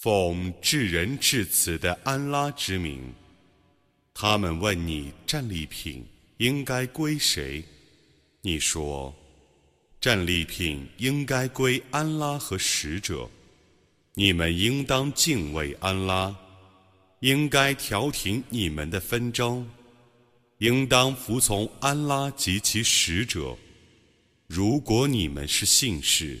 奉至仁至慈的安拉之名，他们问你战利品应该归谁？你说，战利品应该归安拉和使者。你们应当敬畏安拉，应该调停你们的纷争，应当服从安拉及其使者。如果你们是信士。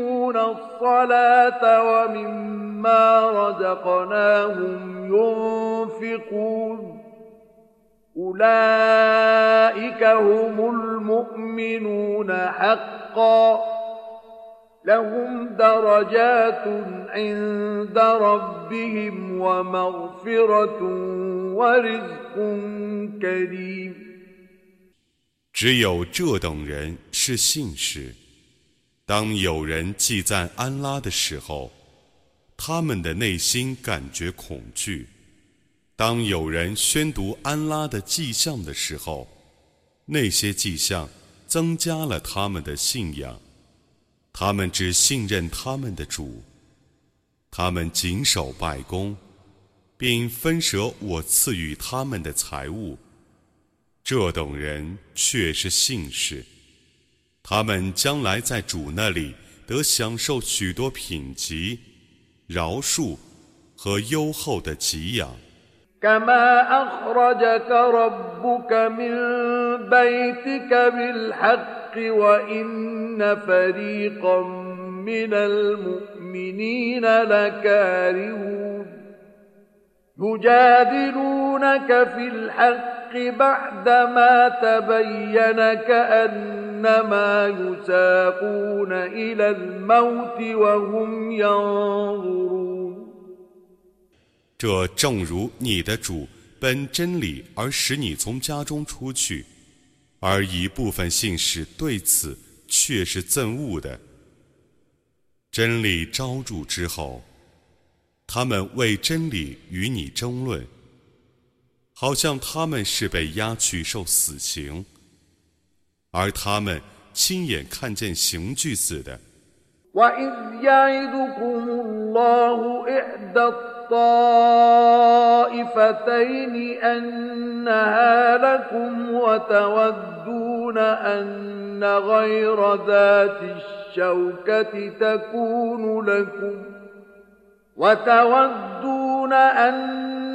الصلاة ومما مما رزقناهم ينفقون أولئك هم المؤمنون حقا لهم درجات عند ربهم ومغفرة ورزق كريم 只有这等人是信士。 当有人祭赞安拉的时候，他们的内心感觉恐惧。当有人宣读安拉的迹象的时候，那些迹象增加了他们的信仰。他们只信任他们的主，他们谨守拜功，并分舍我赐予他们的财物。这等人却是信士，他们将来在主那里得享受许多品级。饶恕和优厚的给养。كما أخرجك ربك من بيتك بالحق وإن فريقا من المؤمنين لكارهون يجادلونك في الحق بعدما تبين كأن 这正如你的主奔真理而使你从家中出去，而一部分信使对此却是憎恶的。真理昭着之后，他们为真理与你争论， 好像他们是被押去受死刑。而他们亲眼看见刑具似的。وإذ يعدكم الله إحدى الطائفتين أنها لكم وتودون أن غير ذات الشوكة تكون لكم وتودون أن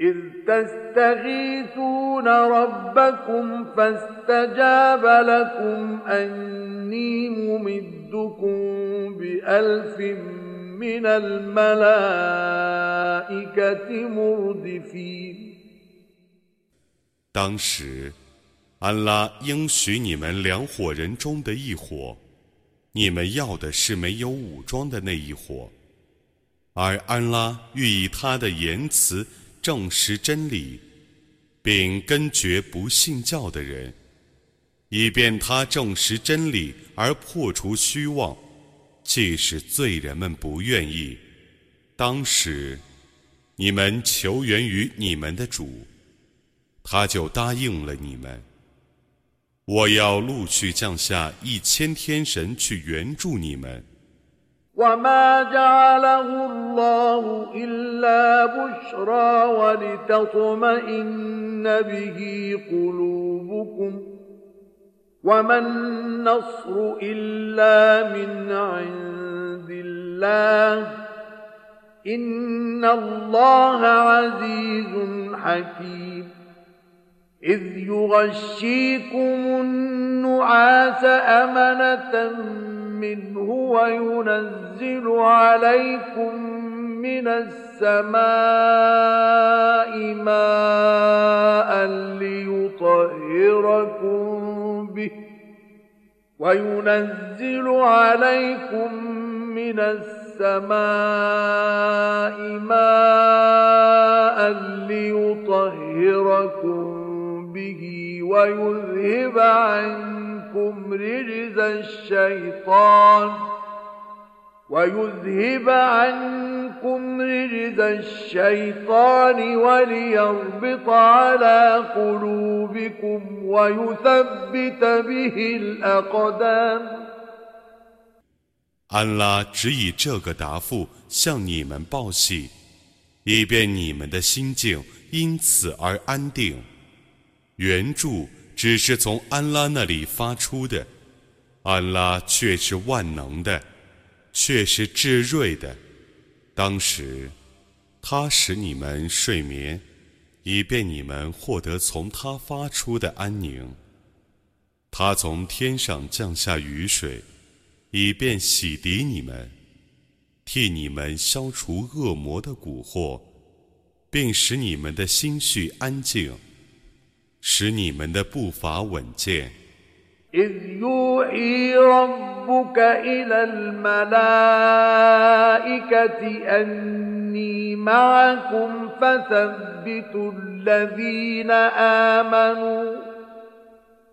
إذ تستغيثون ربكم فاستجاب لكم أني ممدكم بألف من الملائكة مردفين 当时，安拉应许你们两伙人中的一伙，你们要的是没有武装的那一伙，而安拉欲以他的言辞。 证实真理，并根绝不信教的人，以便他证实真理而破除虚妄。即使罪人们不愿意，当时你们求援于你们的主，他就答应了你们。我要陆续降下一千天神去援助你们。وما جعله الله إلا بشرى ولتطمئن به قلوبكم وما النصر إلا من عند الله إن الله عزيز حكيم إذ يغشيكم النعاس أمنة منه وينزل عليكم من السماء ماء ليطهركم به وينزل عليكم من السماء ماء ليطهركم به ويذهب عنكم رجز الشيطان ويذهب عنكم رجز الشيطان وليربط على قلوبكم ويثبت به الأقدام 安拉只以这个答复向你们报喜，以便你们的心境因此而安定。援助 只是从安拉那里发出的，安拉却是万能的，却是至睿的。当时，他使你们睡眠，以便你们获得从他发出的安宁。他从天上降下雨水，以便洗涤你们，替你们消除恶魔的蛊惑，并使你们的心绪安静。使你们的步伐稳健。إذ يوحي ربك إلى الملائكة أني معكم فثبتوا الذين آمنوا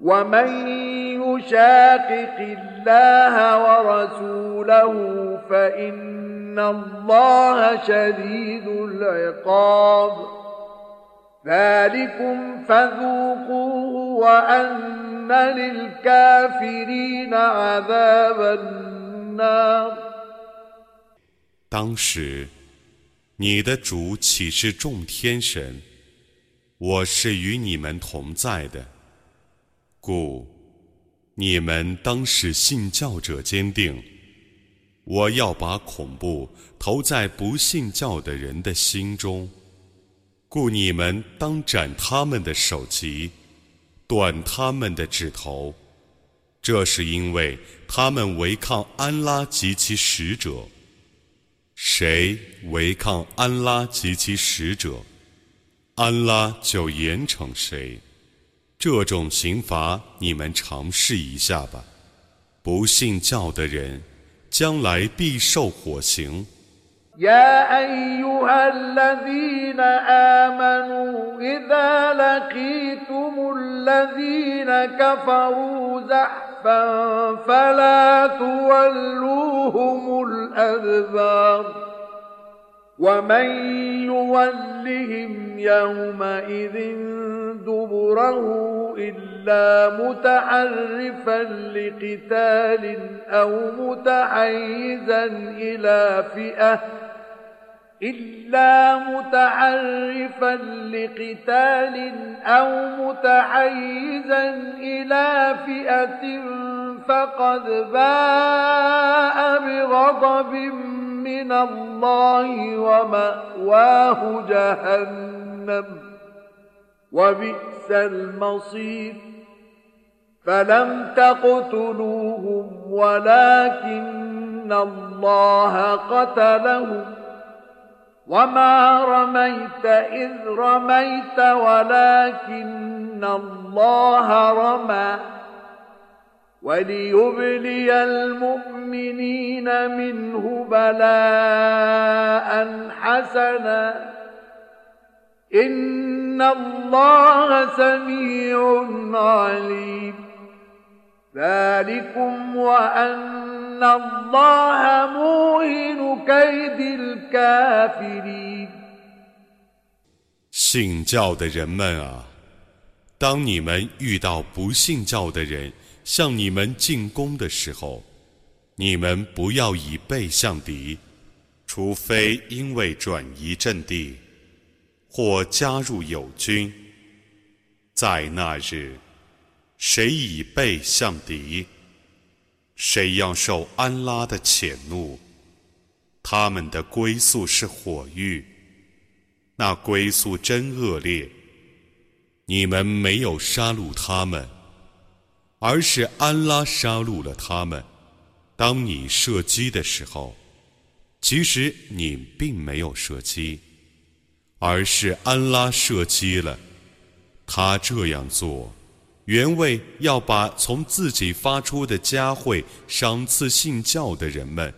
ومن يشاقق الله ورسوله فإن الله شديد العقاب ذلكم فذوقوه وأن للكافرين عذاب النار 当时，你的主岂是众天神？我是与你们同在的。 故你们当使信教者坚定。我要把恐怖投在不信教的人的心中。故你们当斩他们的首级，断他们的指头。这是因为他们违抗安拉及其使者。谁违抗安拉及其使者，安拉就严惩谁。这种刑罚，你们尝试一下吧。不信教的人，将来必受火刑。يا أيها الذين آمنوا إذا لقيتم الذين كفروا زحفا فلا تولوهم الأدبار ومن يولهم يومئذ دبره إلا متحرفا لقتال أو متحيزا إلى فئة إلا متحرفا لقتال أو متحيزا إلى فئة فقد باء بغضب من الله ومأواه جهنم وبئس المصير. فلم تقتلوهم ولكن الله قتلهم. وما رميت إذ رميت ولكن الله رمى. وليبلي المؤمنين منه بلاء حسنا إن الله سميع عليم ذلكم وأن الله موهن كيد الكافرين 信教的人们啊，当你们遇到不信教的人 向你们进攻的时候，你们不要以背向敌，除非因为转移阵地或加入友军。在那日，谁以背向敌，谁要受安拉的谴怒，他们的归宿是火狱。那归宿真恶劣！你们没有杀戮他们，而是安拉杀戮了他们。当你射击的时候，其实你并没有射击，而是安拉射击了。他这样做，原为要把从自己发出的佳慧赏赐信教的人们。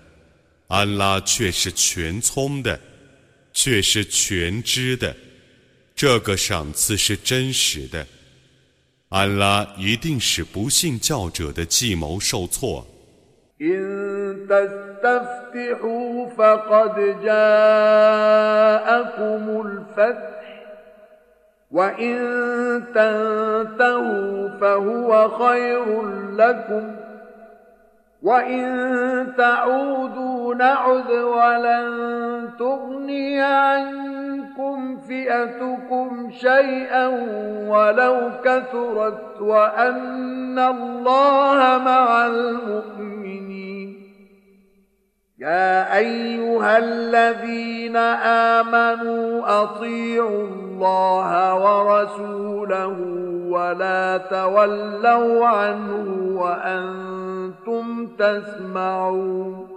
安拉却是全聪的。却是全知的，这个赏赐是真实的。安拉一定使不信教者的计谋受挫。وإن تعودوا نعد ولن تغني عنكم فئتكم شيئا ولو كثرت وأن الله مع المؤمنين. يا أيها الذين آمنوا أطيعوا الله ورسوله ولا تولوا عنه وأنتم تسمعون.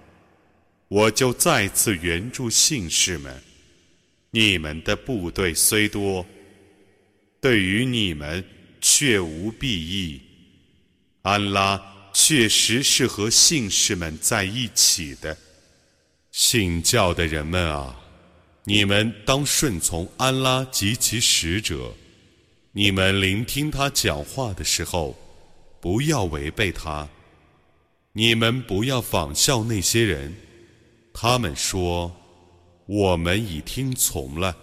我就再次援助信士们。你们的部队虽多，对于你们却无裨益。安拉确实是和信士们在一起的。信教的人们啊！你们当顺从安拉及其使者。你们聆听他讲话的时候，不要违背他。你们不要仿效那些人，他们说我们已听从了，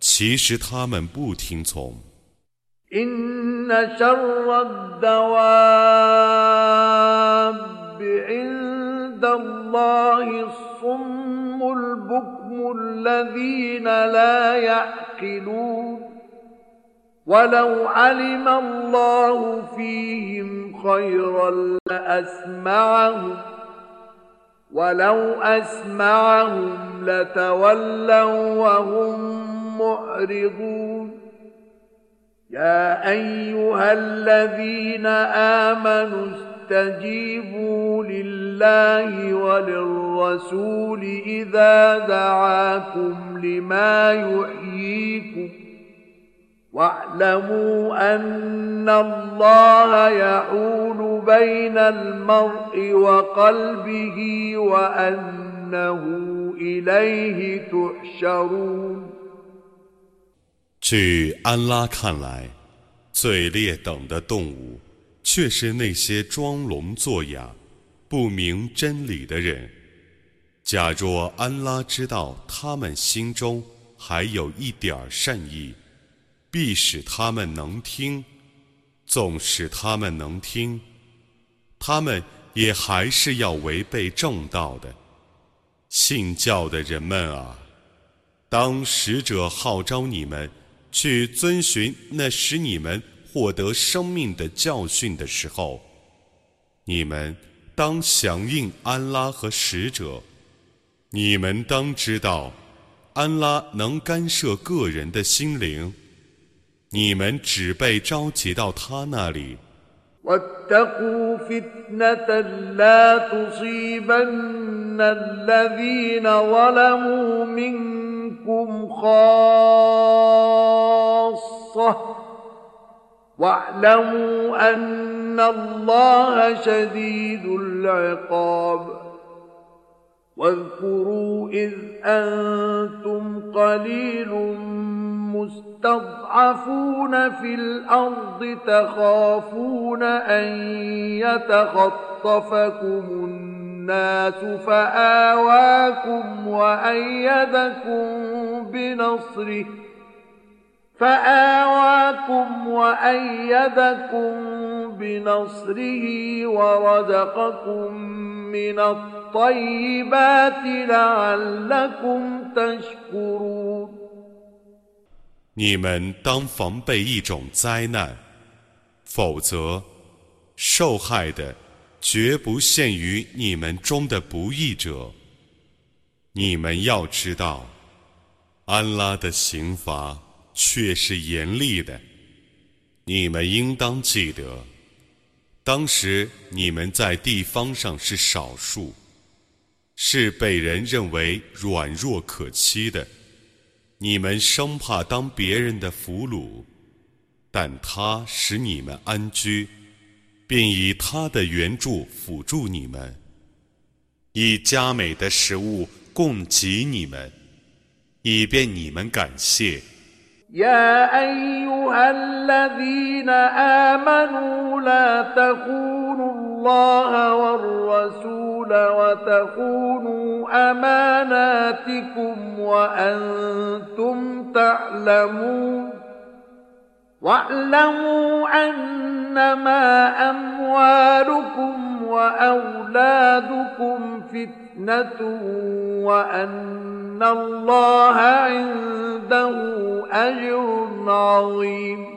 其实他们不听从。الذين لا يعقلون ولو علم الله فيهم خيرا لأسمعهم ولو أسمعهم لتولوا وهم معرضون يا أيها الذين آمنوا استجيبوا لله وللرسول إذا دعاكم لما يحييكم واعلموا أن الله يحول بين المرء وقلبه وأنه إليه تحشرون 据安拉看来，最劣等的动物却是那些装聋作哑、不明真理的人。假若安拉知道他们心中还有一点儿善意， 必使他们能听；纵使他们能听，他们也还是要违背正道的。信教的人们啊，当使者号召你们去遵循那使你们。获得生命的教训的时候，你们当响应安拉和使者。你们当知道，安拉能干涉个人的心灵。你们只被召集到他那里。واتقوا فتنة لا تصيبن الذين ظلموا منكم خاصة واعلموا أن الله شديد العقاب واذكروا إذ أنتم قليل مستضعفون في الأرض تخافون أن يتخطفكم الناس فآواكم وأيدكم بنصره فآواكم وأيدكم بنصره ورزقكم من تشكرون 你们当防备一种灾难，否则受害的绝不限于你们中的不义者。你们要知道，安拉的刑罚却是严厉的。你们应当记得，当时你们在地方上是少数，是被人认为软弱可欺的。你们生怕当别人的俘虏，但他使你们安居，并以他的援助辅助你们，以佳美的食物供给你们，以便你们感谢。الله والرسول وتخونوا أماناتكم وأنتم تعلمون واعلموا أنما أموالكم وأولادكم فتنة وأن الله عنده أجر عظيم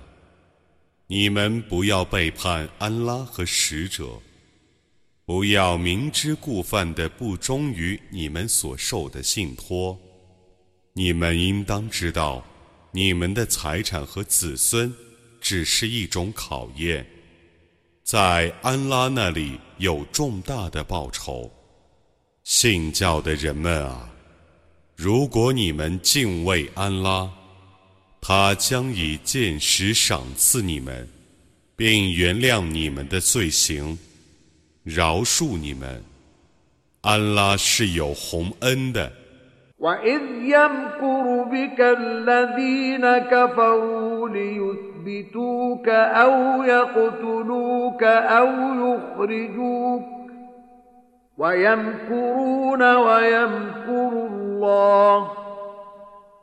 你们不要背叛安拉和使者，不要明知故犯的不忠于你们所受的信托。你们应当知道，你们的财产和子孙只是一种考验，在安拉那里有重大的报酬。信教的人们啊，如果你们敬畏安拉。他将以见识赏赐你们，并原谅你们的罪行，饶恕你们。安拉是有洪恩的。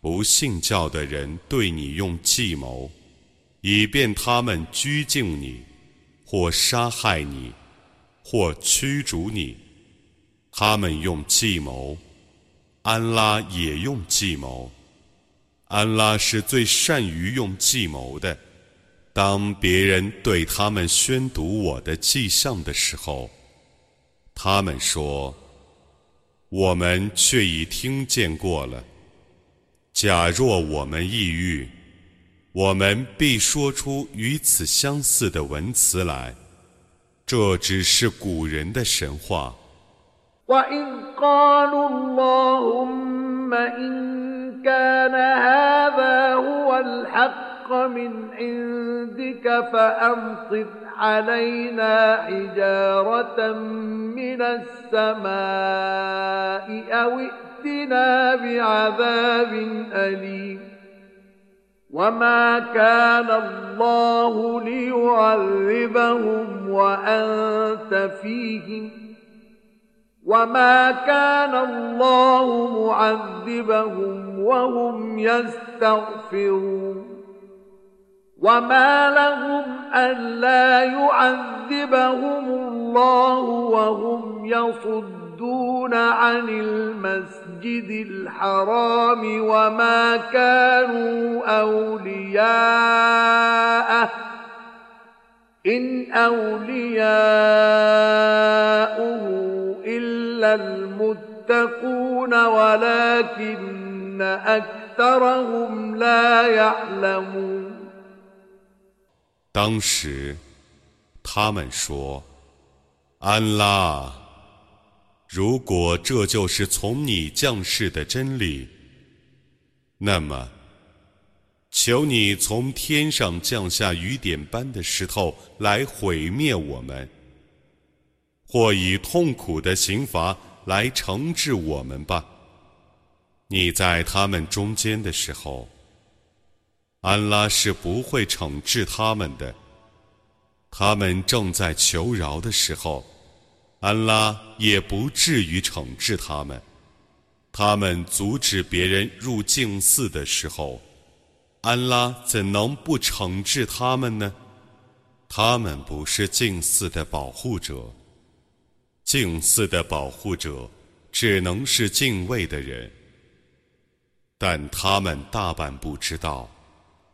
不信教的人对你用计谋，以便他们拘禁你，或杀害你，或驱逐你。他们用计谋，安拉也用计谋。安拉是最善于用计谋的。当别人对他们宣读我的迹象的时候，他们说：“我们却已听见过了。”假若我们抑郁，我们必说出与此相似的文词来。这只是古人的神话。فاتنا بعذاب أليم وما كان الله ليعذبهم وأنت فيهم وما كان الله معذبهم وهم يستغفرون وما لهم ألا يعذبهم الله وهم يصدون عن المسجد الحرام وما كانوا أولياءه إن أولياؤه إلا المتقون ولكن أكثرهم لا يعلمون 当时，他们说：“安拉， 如果这就是从你降世的真理，那么，求你从天上降下雨点般的石头来毁灭我们，或以痛苦的刑罚来惩治我们吧。你在他们中间的时候。”安拉是不会惩治他们的。他们正在求饶的时候，安拉也不至于惩治他们。他们阻止别人入境寺的时候，安拉怎能不惩治他们呢？他们不是净寺的保护者。净寺的保护者只能是敬畏的人，但他们大半不知道。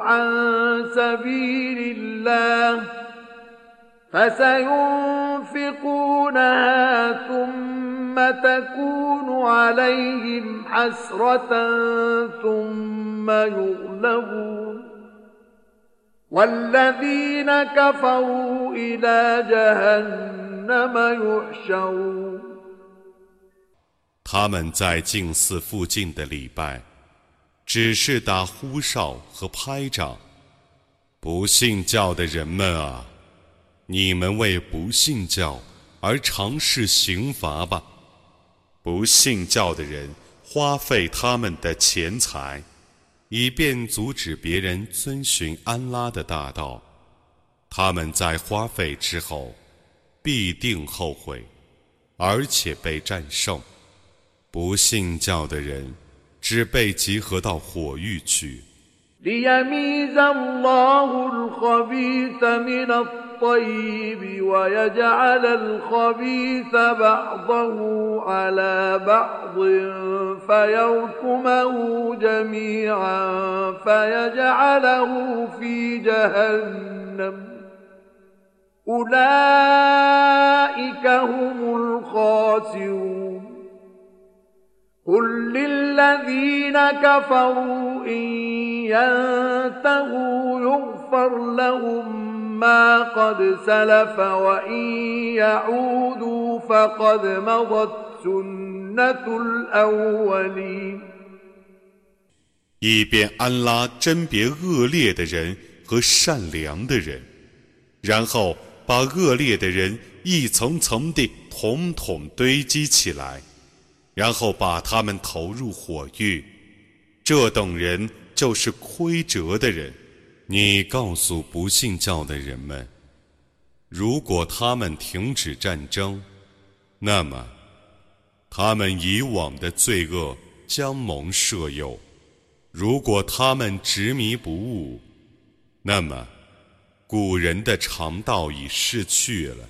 عن سبيل الله فسينفقونها ثم تكون عليهم حسرة ثم يغلبون والذين كفروا إلى جهنم يحشرون 他们在净寺附近的礼拜 只是打呼哨和拍掌，不信教的人们啊，你们为不信教而尝试刑罚吧。不信教的人花费他们的钱财，以便阻止别人遵循安拉的大道，他们在花费之后必定后悔，而且被战胜。不信教的人。只被集合到火域去。ليميز الله الخبيث من الطيب ويجعل الخبيث بعضه على بعض فيركمه جميعا فيجعله في جهنم أولئك هم الخاسرون قل للذين كفروا إن ينتهوا يغفر لهم ما قد سلف وإن يعودوا فقد مضت سنة الأولين 以便安拉甄别恶劣的人和善良的人，然后把恶劣的人一层层地统统堆积起来。 然后把他们投入火狱，这等人就是亏折的人。你告诉不信教的人们，如果他们停止战争，那么他们以往的罪恶将蒙赦宥；如果他们执迷不悟，那么古人的常道已逝去了。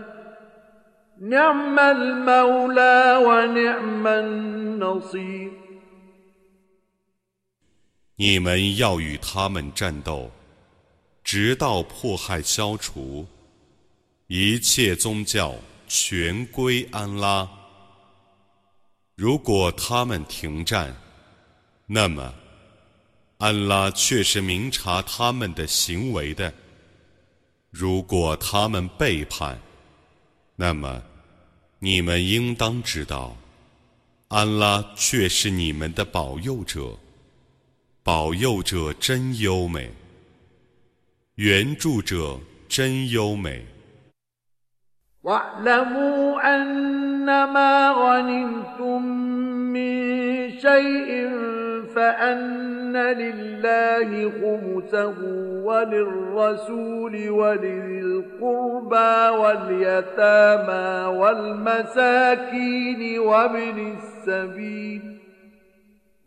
نعم المولى ونعم النصير 你们要与他们战斗，直到迫害消除。一切宗教全归安拉。如果他们停战，那么安拉却是明察他们的行为的。如果他们背叛，那么 你们应当知道，安拉却是你们的保佑者。保佑者真优美，援助者真优美。فأن لله خمسه وللرسول ولذي القربى واليتامى والمساكين وابن السبيل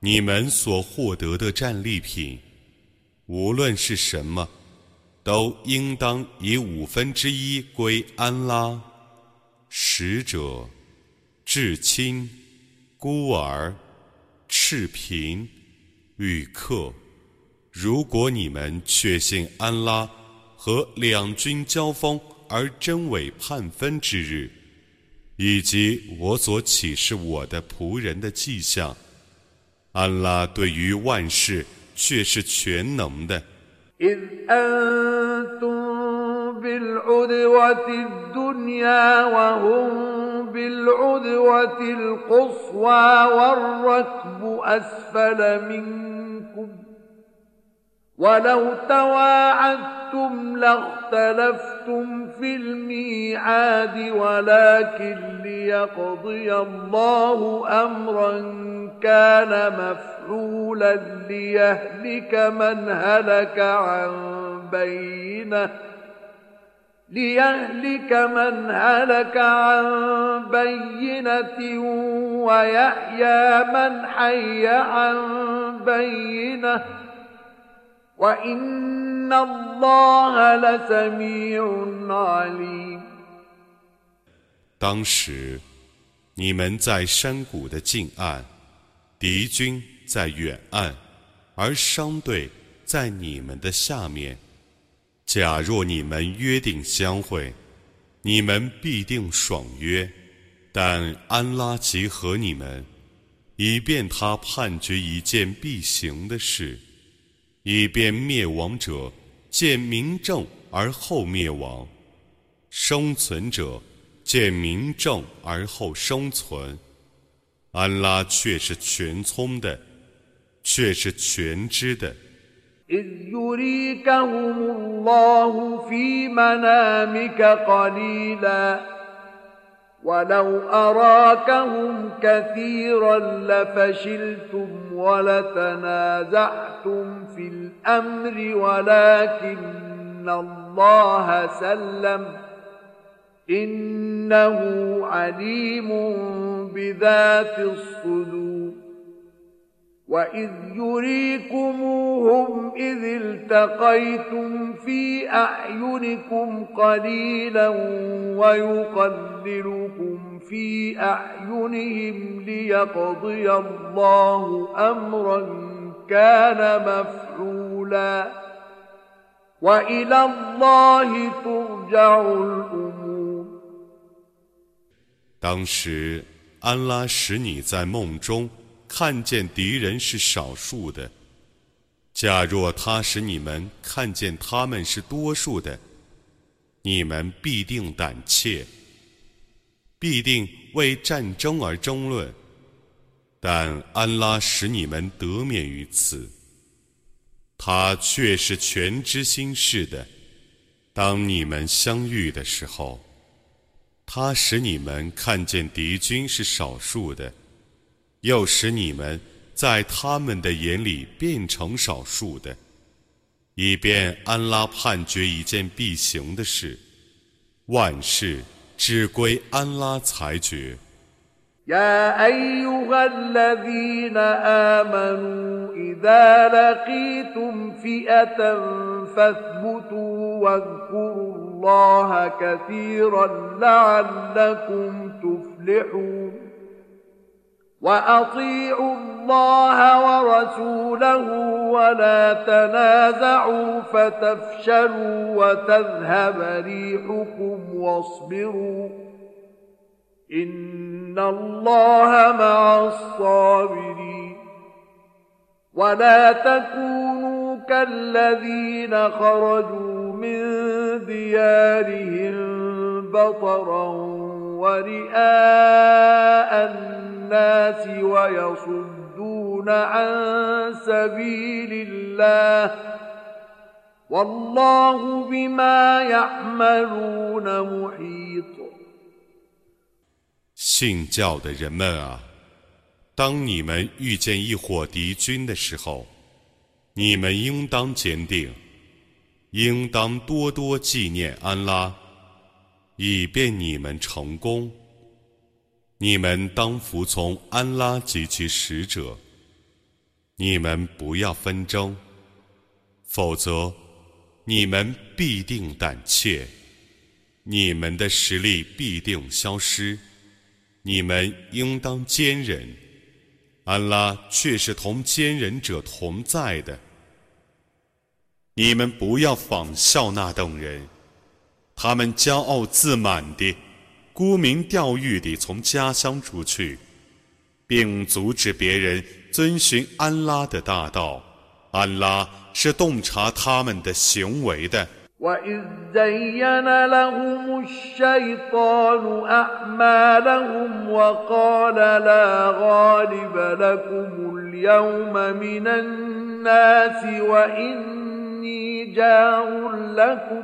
你们所获得的战利品，无论是什么，都应当以五分之一归安拉。使者、至亲、孤儿、赤贫、旅客，如果你们确信安拉和两军交锋而真伪判分之日，以及我所启示我的仆人的迹象，安拉对于万事却是全能的。إذ أنتم بالعدوة الدنيا وهم بالعدوة القصوى والركب أسفل منكم ولو تواعدتم لاختلفتم في الميعاد ولكن ليقضي الله أمرا كان مفعولا ليهلك من هلك عن بينه ليهلك من هلك عن بينة ويحيى من حي عن بينه 当时，你们在山谷的近岸，敌军在远岸，而商队在你们的下面。假若你们约定相会，你们必定爽约。但安拉集合你们，以便他判决一件必行的事。以便灭亡者见明正而后灭亡，生存者见明正而后生存。安拉却是全聪的，却是全知的。ولو أراكهم كثيرا لفشلتم ولتنازعتم في الأمر ولكن الله سلم. إنه عليم بذات الصدور. وإذ يريكموهم إذ التقيتم في أعينكم قليلا ويقللكم في أعينهم ليقضي الله أمرا كان مفعولا وإلى الله ترجع الأمور 当时 安拉使你在梦中 看见敌人是少数的。假若他使你们看见他们是多数的，你们必定胆怯，必定为战争而争论。但安拉使你们得免于此，他却是全知心事的。当你们相遇的时候，他使你们看见敌军是少数的，又使你们在他们的眼里变成少数的，以便安拉判决一件必行的事，万事只归安拉裁决。يا أيها الذين آمنوا إذا لقيتم فئة فاثبتوا واذكروا الله كثيرا لعلكم تفلحون وأطيعوا الله ورسوله ولا تنازعوا فتفشلوا وتذهب ريحكم واصبروا إن الله مع الصابرين ولا تكونوا كالذين خرجوا من ديارهم بطرا ورئاء الناس ويصدون عن سبيل الله والله بما يعملون محيط 信教的人们啊，当你们遇见一伙敌军的时候，你们应当坚定，应当多多纪念安拉，以便你们成功。 你们当服从安拉及其使者。你们不要纷争，否则你们必定胆怯，你们的实力必定消失。你们应当坚忍，安拉却是同坚忍者同在的。你们不要仿效那等人，他们骄傲自满地、沽名钓誉地从家乡出去，并阻止别人遵循安拉的大道。安拉是洞察他们的行为的。وإذ زين لهم الشيطان أعمالهم وقال لا غالب لكم اليوم من الناس وإني جار لكم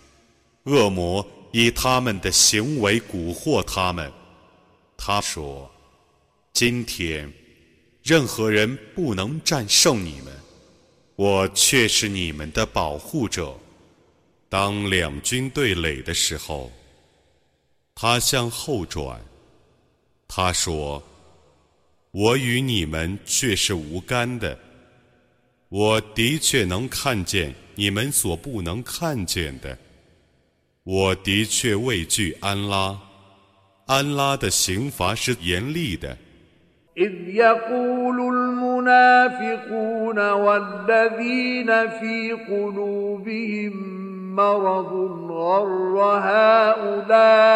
恶魔以他们的行为蛊惑他们。他说：“今天，任何人不能战胜你们，我却是你们的保护者。”当两军对垒的时候，他向后转，他说：“我与你们却是无干的。我的确能看见你们所不能看见的。我的确畏惧安拉，安拉的刑罚是严厉的。” مرض غر هؤلاء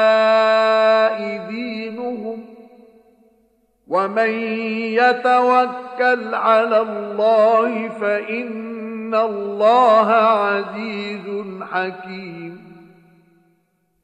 دينهم ومن يتوكل على الله فإن الله عزيز حكيم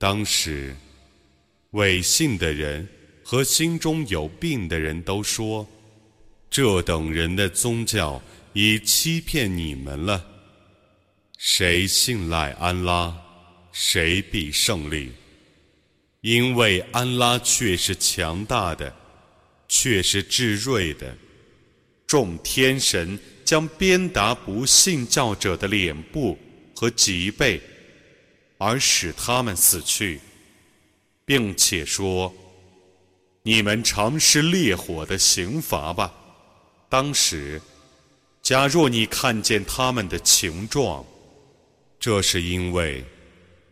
当时，伪信的人和心中有病的人都说：“这等人的宗教已欺骗你们了。谁信赖安拉，谁必胜利。因为安拉却是强大的，却是至睿的。众天神将鞭打不信教者的脸部和脊背，而使他们死去，并且说。”你们尝试烈火的刑罚吧。当时，假若你看见他们的情状，这是因为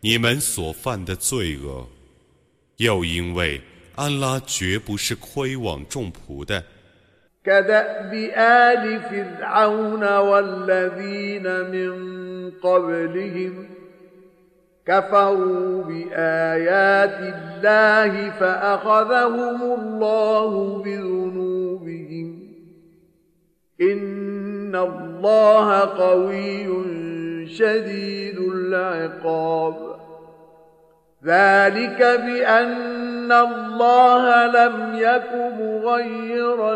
你们所犯的罪恶，又因为安拉绝不是亏枉众仆的。كفروا بآيات الله فأخذهم الله بذنوبهم. إن الله قوي شديد العقاب. ذلك بأن الله لم يك مغيرا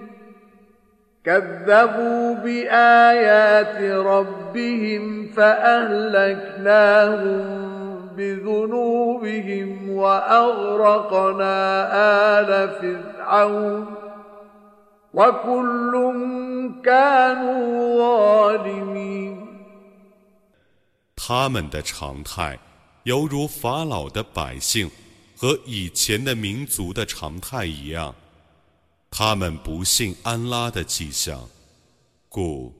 كذبوا بآيات ربهم فأهلكناهم بذنوبهم وأغرقنا آل فرعون وكل كانوا ظالمين 他们的常态犹如法老的百姓和以前的民族的常态一样。 他们不信安拉的迹象，故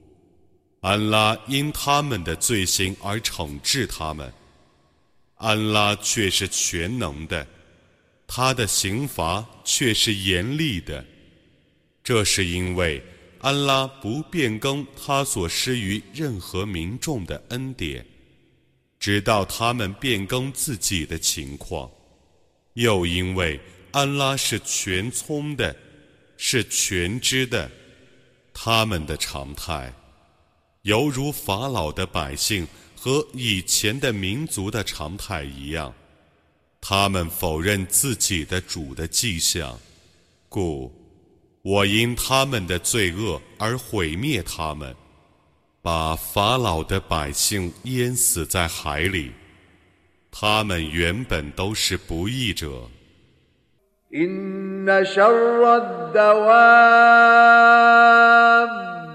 安拉因他们的罪行而惩治他们。安拉却是全能的，他的刑罚却是严厉的。这是因为安拉不变更他所施于任何民众的恩典，直到他们变更自己的情况；又因为安拉是全聪的。是全知的，他们的常态，犹如法老的百姓和以前的民族的常态一样，他们否认自己的主的迹象，故我因他们的罪恶而毁灭他们，把法老的百姓淹死在海里，他们原本都是不义者。إن شر الدواب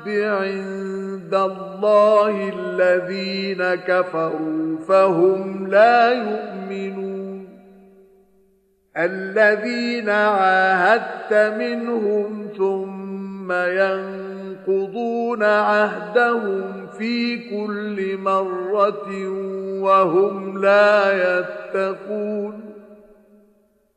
عند الله الذين كفروا فهم لا يؤمنون. الذين عاهدت منهم ثم ينقضون عهدهم في كل مرة وهم لا يتقون.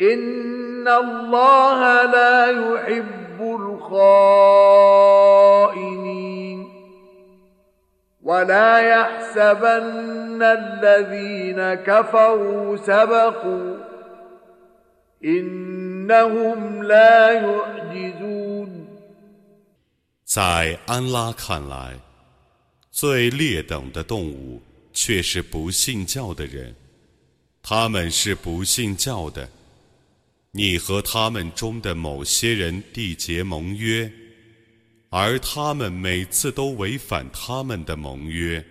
إن الله لا يحب الخائنين ولا يحسبن الذين كفروا سبقوا إنهم لا يعجزون 在安拉看来，最劣等的动物却是不信教的人，他们是不信教的。 你和他们中的某些人缔结盟约，而他们每次都违反他们的盟约，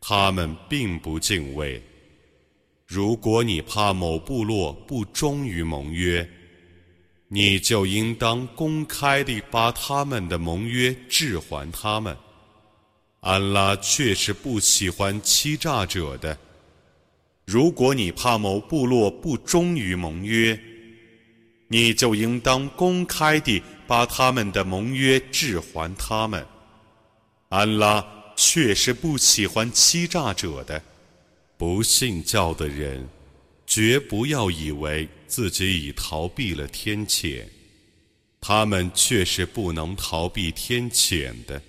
他们并不敬畏。如果你怕某部落不忠于盟约，你就应当公开地把他们的盟约置还他们。安拉却是不喜欢欺诈者的。如果你怕某部落不忠于盟约，你就应当公开地把他们的盟约置还他们。安拉确实不喜欢欺诈者的。不信教的人，绝不要以为自己已逃避了天谴，他们却是不能逃避天谴的。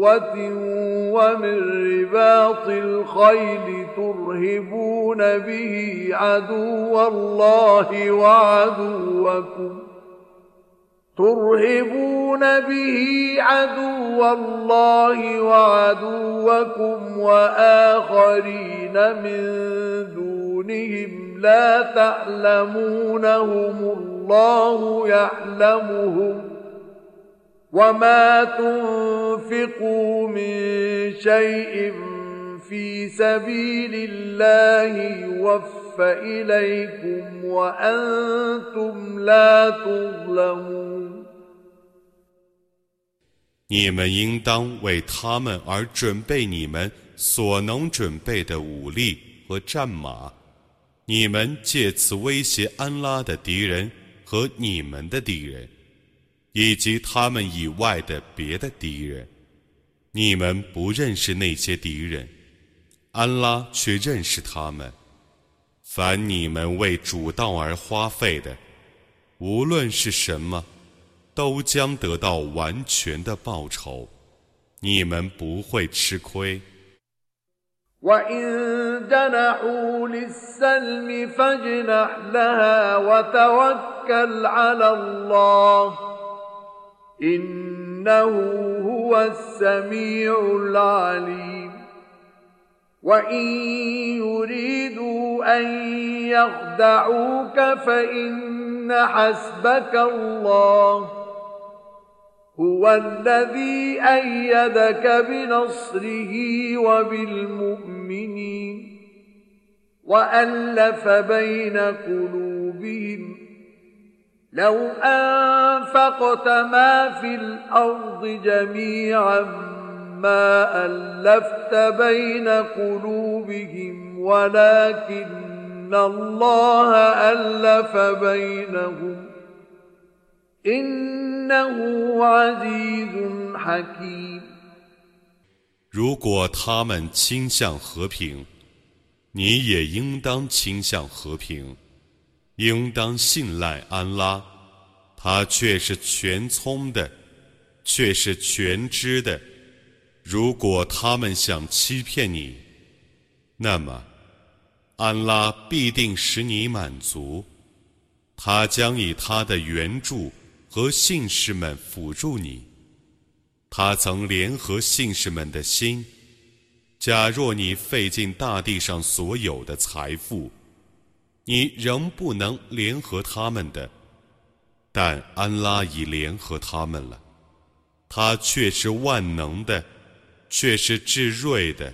قوة ومن رباط الخيل ترهبون به عدو الله وعدوكم. ترهبون به عدو الله وعدوكم وآخرين من دونهم لا تعلمونهم. الله يعلمهم. وما تنفقوا من شيء في سبيل الله يوفى إليكم وأنتم لا تظلمون 你们应当为他们而准备你们所能准备的武力和战马，你们借此威胁安拉的敌人和你们的敌人。 以及他们以外的别的敌人，你们不认识那些敌人，安拉却认识他们。凡你们为主道而花费的，无论是什么，都将得到完全的报酬，你们不会吃亏。إنه هو السميع العليم. وإن يريدوا أن يخدعوك فإن حسبك الله. هو الذي أيدك بنصره وبالمؤمنين. وألف بين قلوبهم لو أنفقت ما في الأرض جميعا ما ألفت بين قلوبهم ولكن الله ألف بينهم إنه عزيز حكيم 如果他们倾向和平，你也应当倾向和平。 应当信赖安拉，他却是全聪的，却是全知的。如果他们想欺骗你，那么安拉必定使你满足。他将以他的援助和信士们辅助你。他曾联合信士们的心。假若你费尽大地上所有的财富。你仍不能联合他们的，但安拉已联合他们了。他却是万能的，却是至睿的。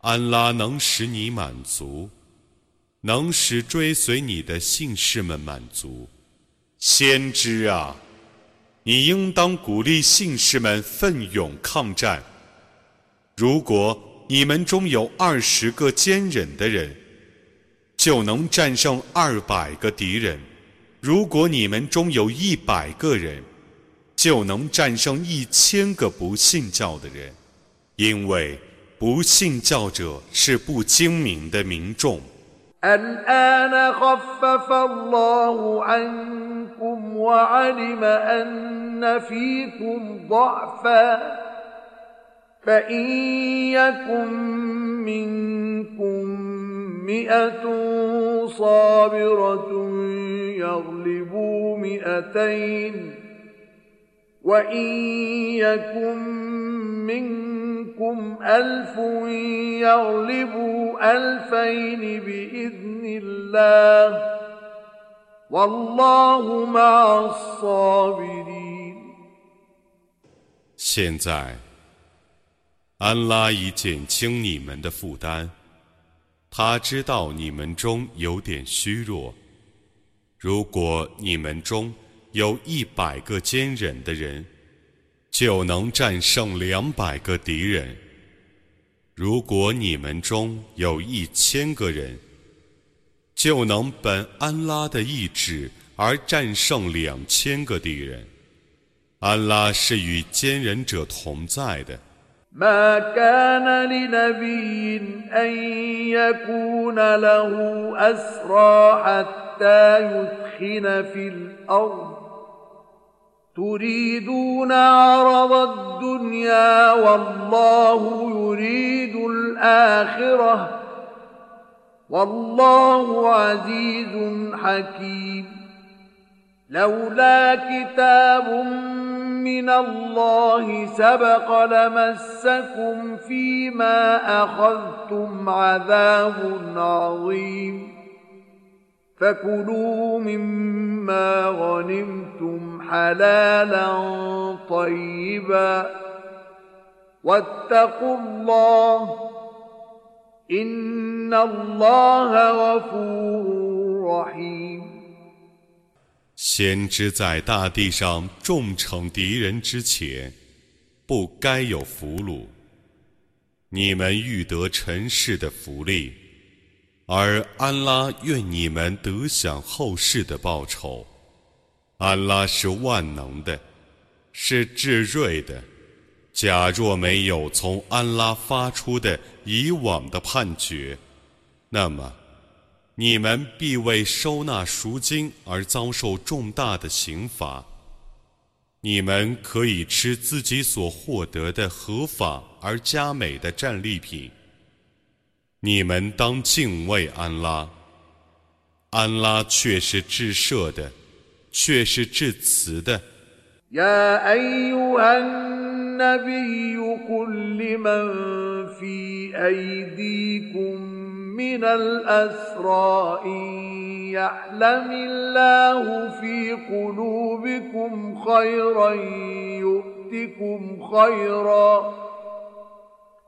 安拉能使你满足，能使追随你的信士们满足。先知啊，你应当鼓励信士们奋勇抗战。如果你们中有二十个坚忍的人，就能战胜二百个敌人；如果你们中有一百个人，就能战胜一千个不信教的人，因为不信教者是不精明的民众。الآن خفف الله عنكم وعلم أن فيكم ضعفا فإن يكن منكم مئة صابرة يغلبوا مئتين وإن يكن منكم ألف يغلبوا ألفين بإذن الله والله مع الصابرين 现在，安拉已减轻你们的负担。他知道你们中有点虚弱。如果你们中有一百个坚忍的人， 就能战胜两百个敌人。如果你们中有一千个人，就能本安拉的意志而战胜两千个敌人。安拉是与坚忍者同在的。تريدون عرض الدنيا والله يريد الآخرة والله عزيز حكيم. لولا كتاب من الله سبق لمسكم فيما أخذتم عذاب عظيم. فكلوا مما غنمتم حلالا طيبا واتقوا الله إن الله غفور رحيم 先知在大地上重惩敌人之前，不该有俘虏。你们欲得尘世的福利。 而安拉愿你们得享后世的报酬。安拉是万能的，是至睿的。假若没有从安拉发出的以往的判决，那么你们必为收纳赎金而遭受重大的刑罚。你们可以吃自己所获得的合法而佳美的战利品。你们当敬畏安拉，安拉却是至赦的，却是至慈的。يا أيها النبي قل لمن في أيديكم من الأسرى إن يعلم الله في قلوبكم خيرا يؤتكم خيرا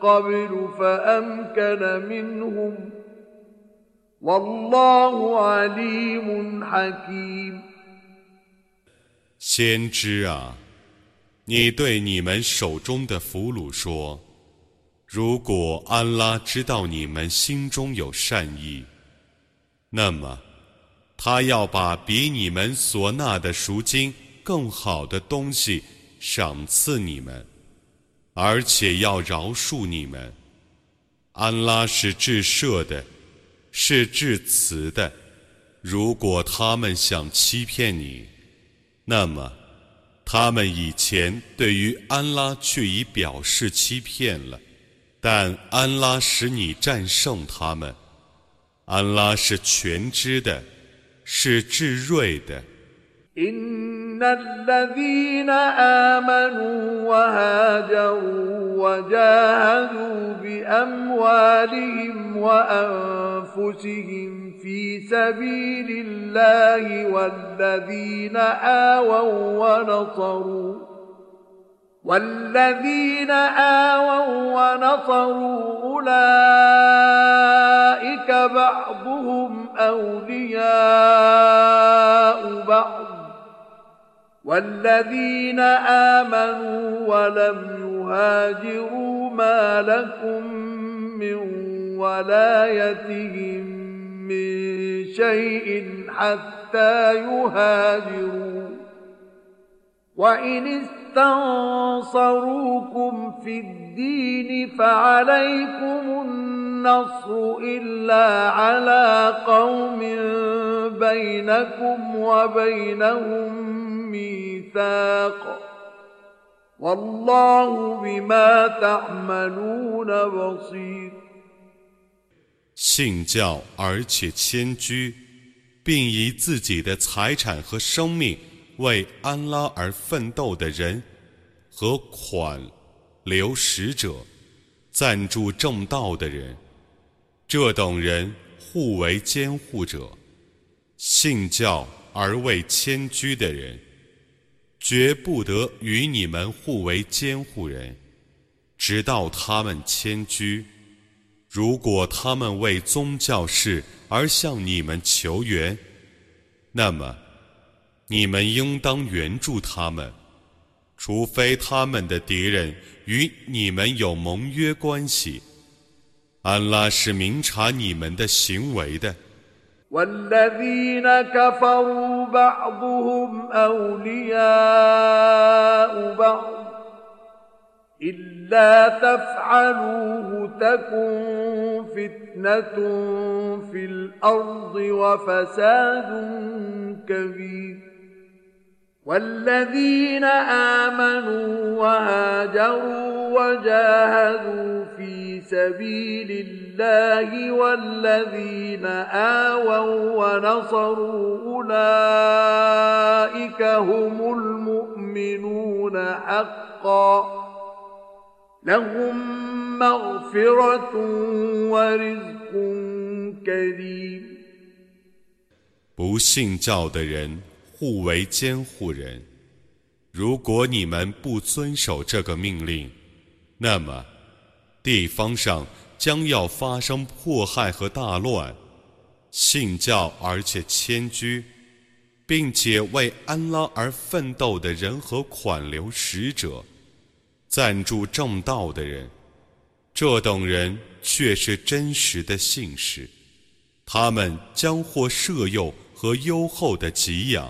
قبل فأمكن منهم والله عليم حكيم 先知啊，你对你们手中的俘虏说：如果安拉知道你们心中有善意，那么他要把比你们所纳的赎金更好的东西赏赐你们。 而且要饶恕你们，安拉是至赦的，是至慈的。如果他们想欺骗你，那么他们以前对于安拉却已表示欺骗了。但安拉使你战胜他们，安拉是全知的，是至睿的。إن الذين آمنوا وهاجروا وجاهدوا بأموالهم وأنفسهم في سبيل الله والذين آووا ونصروا والذين آووا ونصروا أولئك بعضهم أولياء بعض والذين آمنوا ولم يهاجروا ما لكم من ولايتهم من شيء حتى يهاجروا. وإن استنصروكم في الدين فعليكم النصر إلا على قوم بينكم وبينهم ميثاق والله بما تعملون بصير 信教而且迁居，并以自己的财产和生命。 为安拉而奋斗的人和款留使者、赞助正道的人，这等人互为监护者。信教而为迁居的人，绝不得与你们互为监护人，直到他们迁居。如果他们为宗教事而向你们求援，那么。你们应当援助他们，除非他们的敌人与你们有盟约关系。安拉是明察你们的行为的。والذين آمنوا وهاجروا وجاهدوا في سبيل الله والذين آووا ونصروا أولئك هم المؤمنون حقا لهم مغفرة ورزق كريم 不信教的人 互为监护人。如果你们不遵守这个命令，那么地方上将要发生迫害和大乱。信教而且迁居，并且为安拉而奋斗的人和款留使者，赞助正道的人，这等人却是真实的信士，他们将获赦宥和优厚的给养。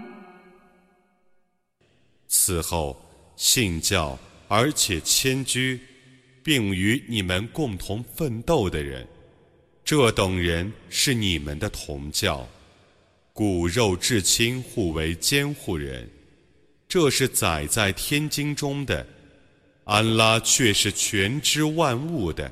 此后，信教而且迁居，并与你们共同奋斗的人，这等人是你们的同教，骨肉至亲互为监护人。这是载在天经中的，安拉却是全知万物的。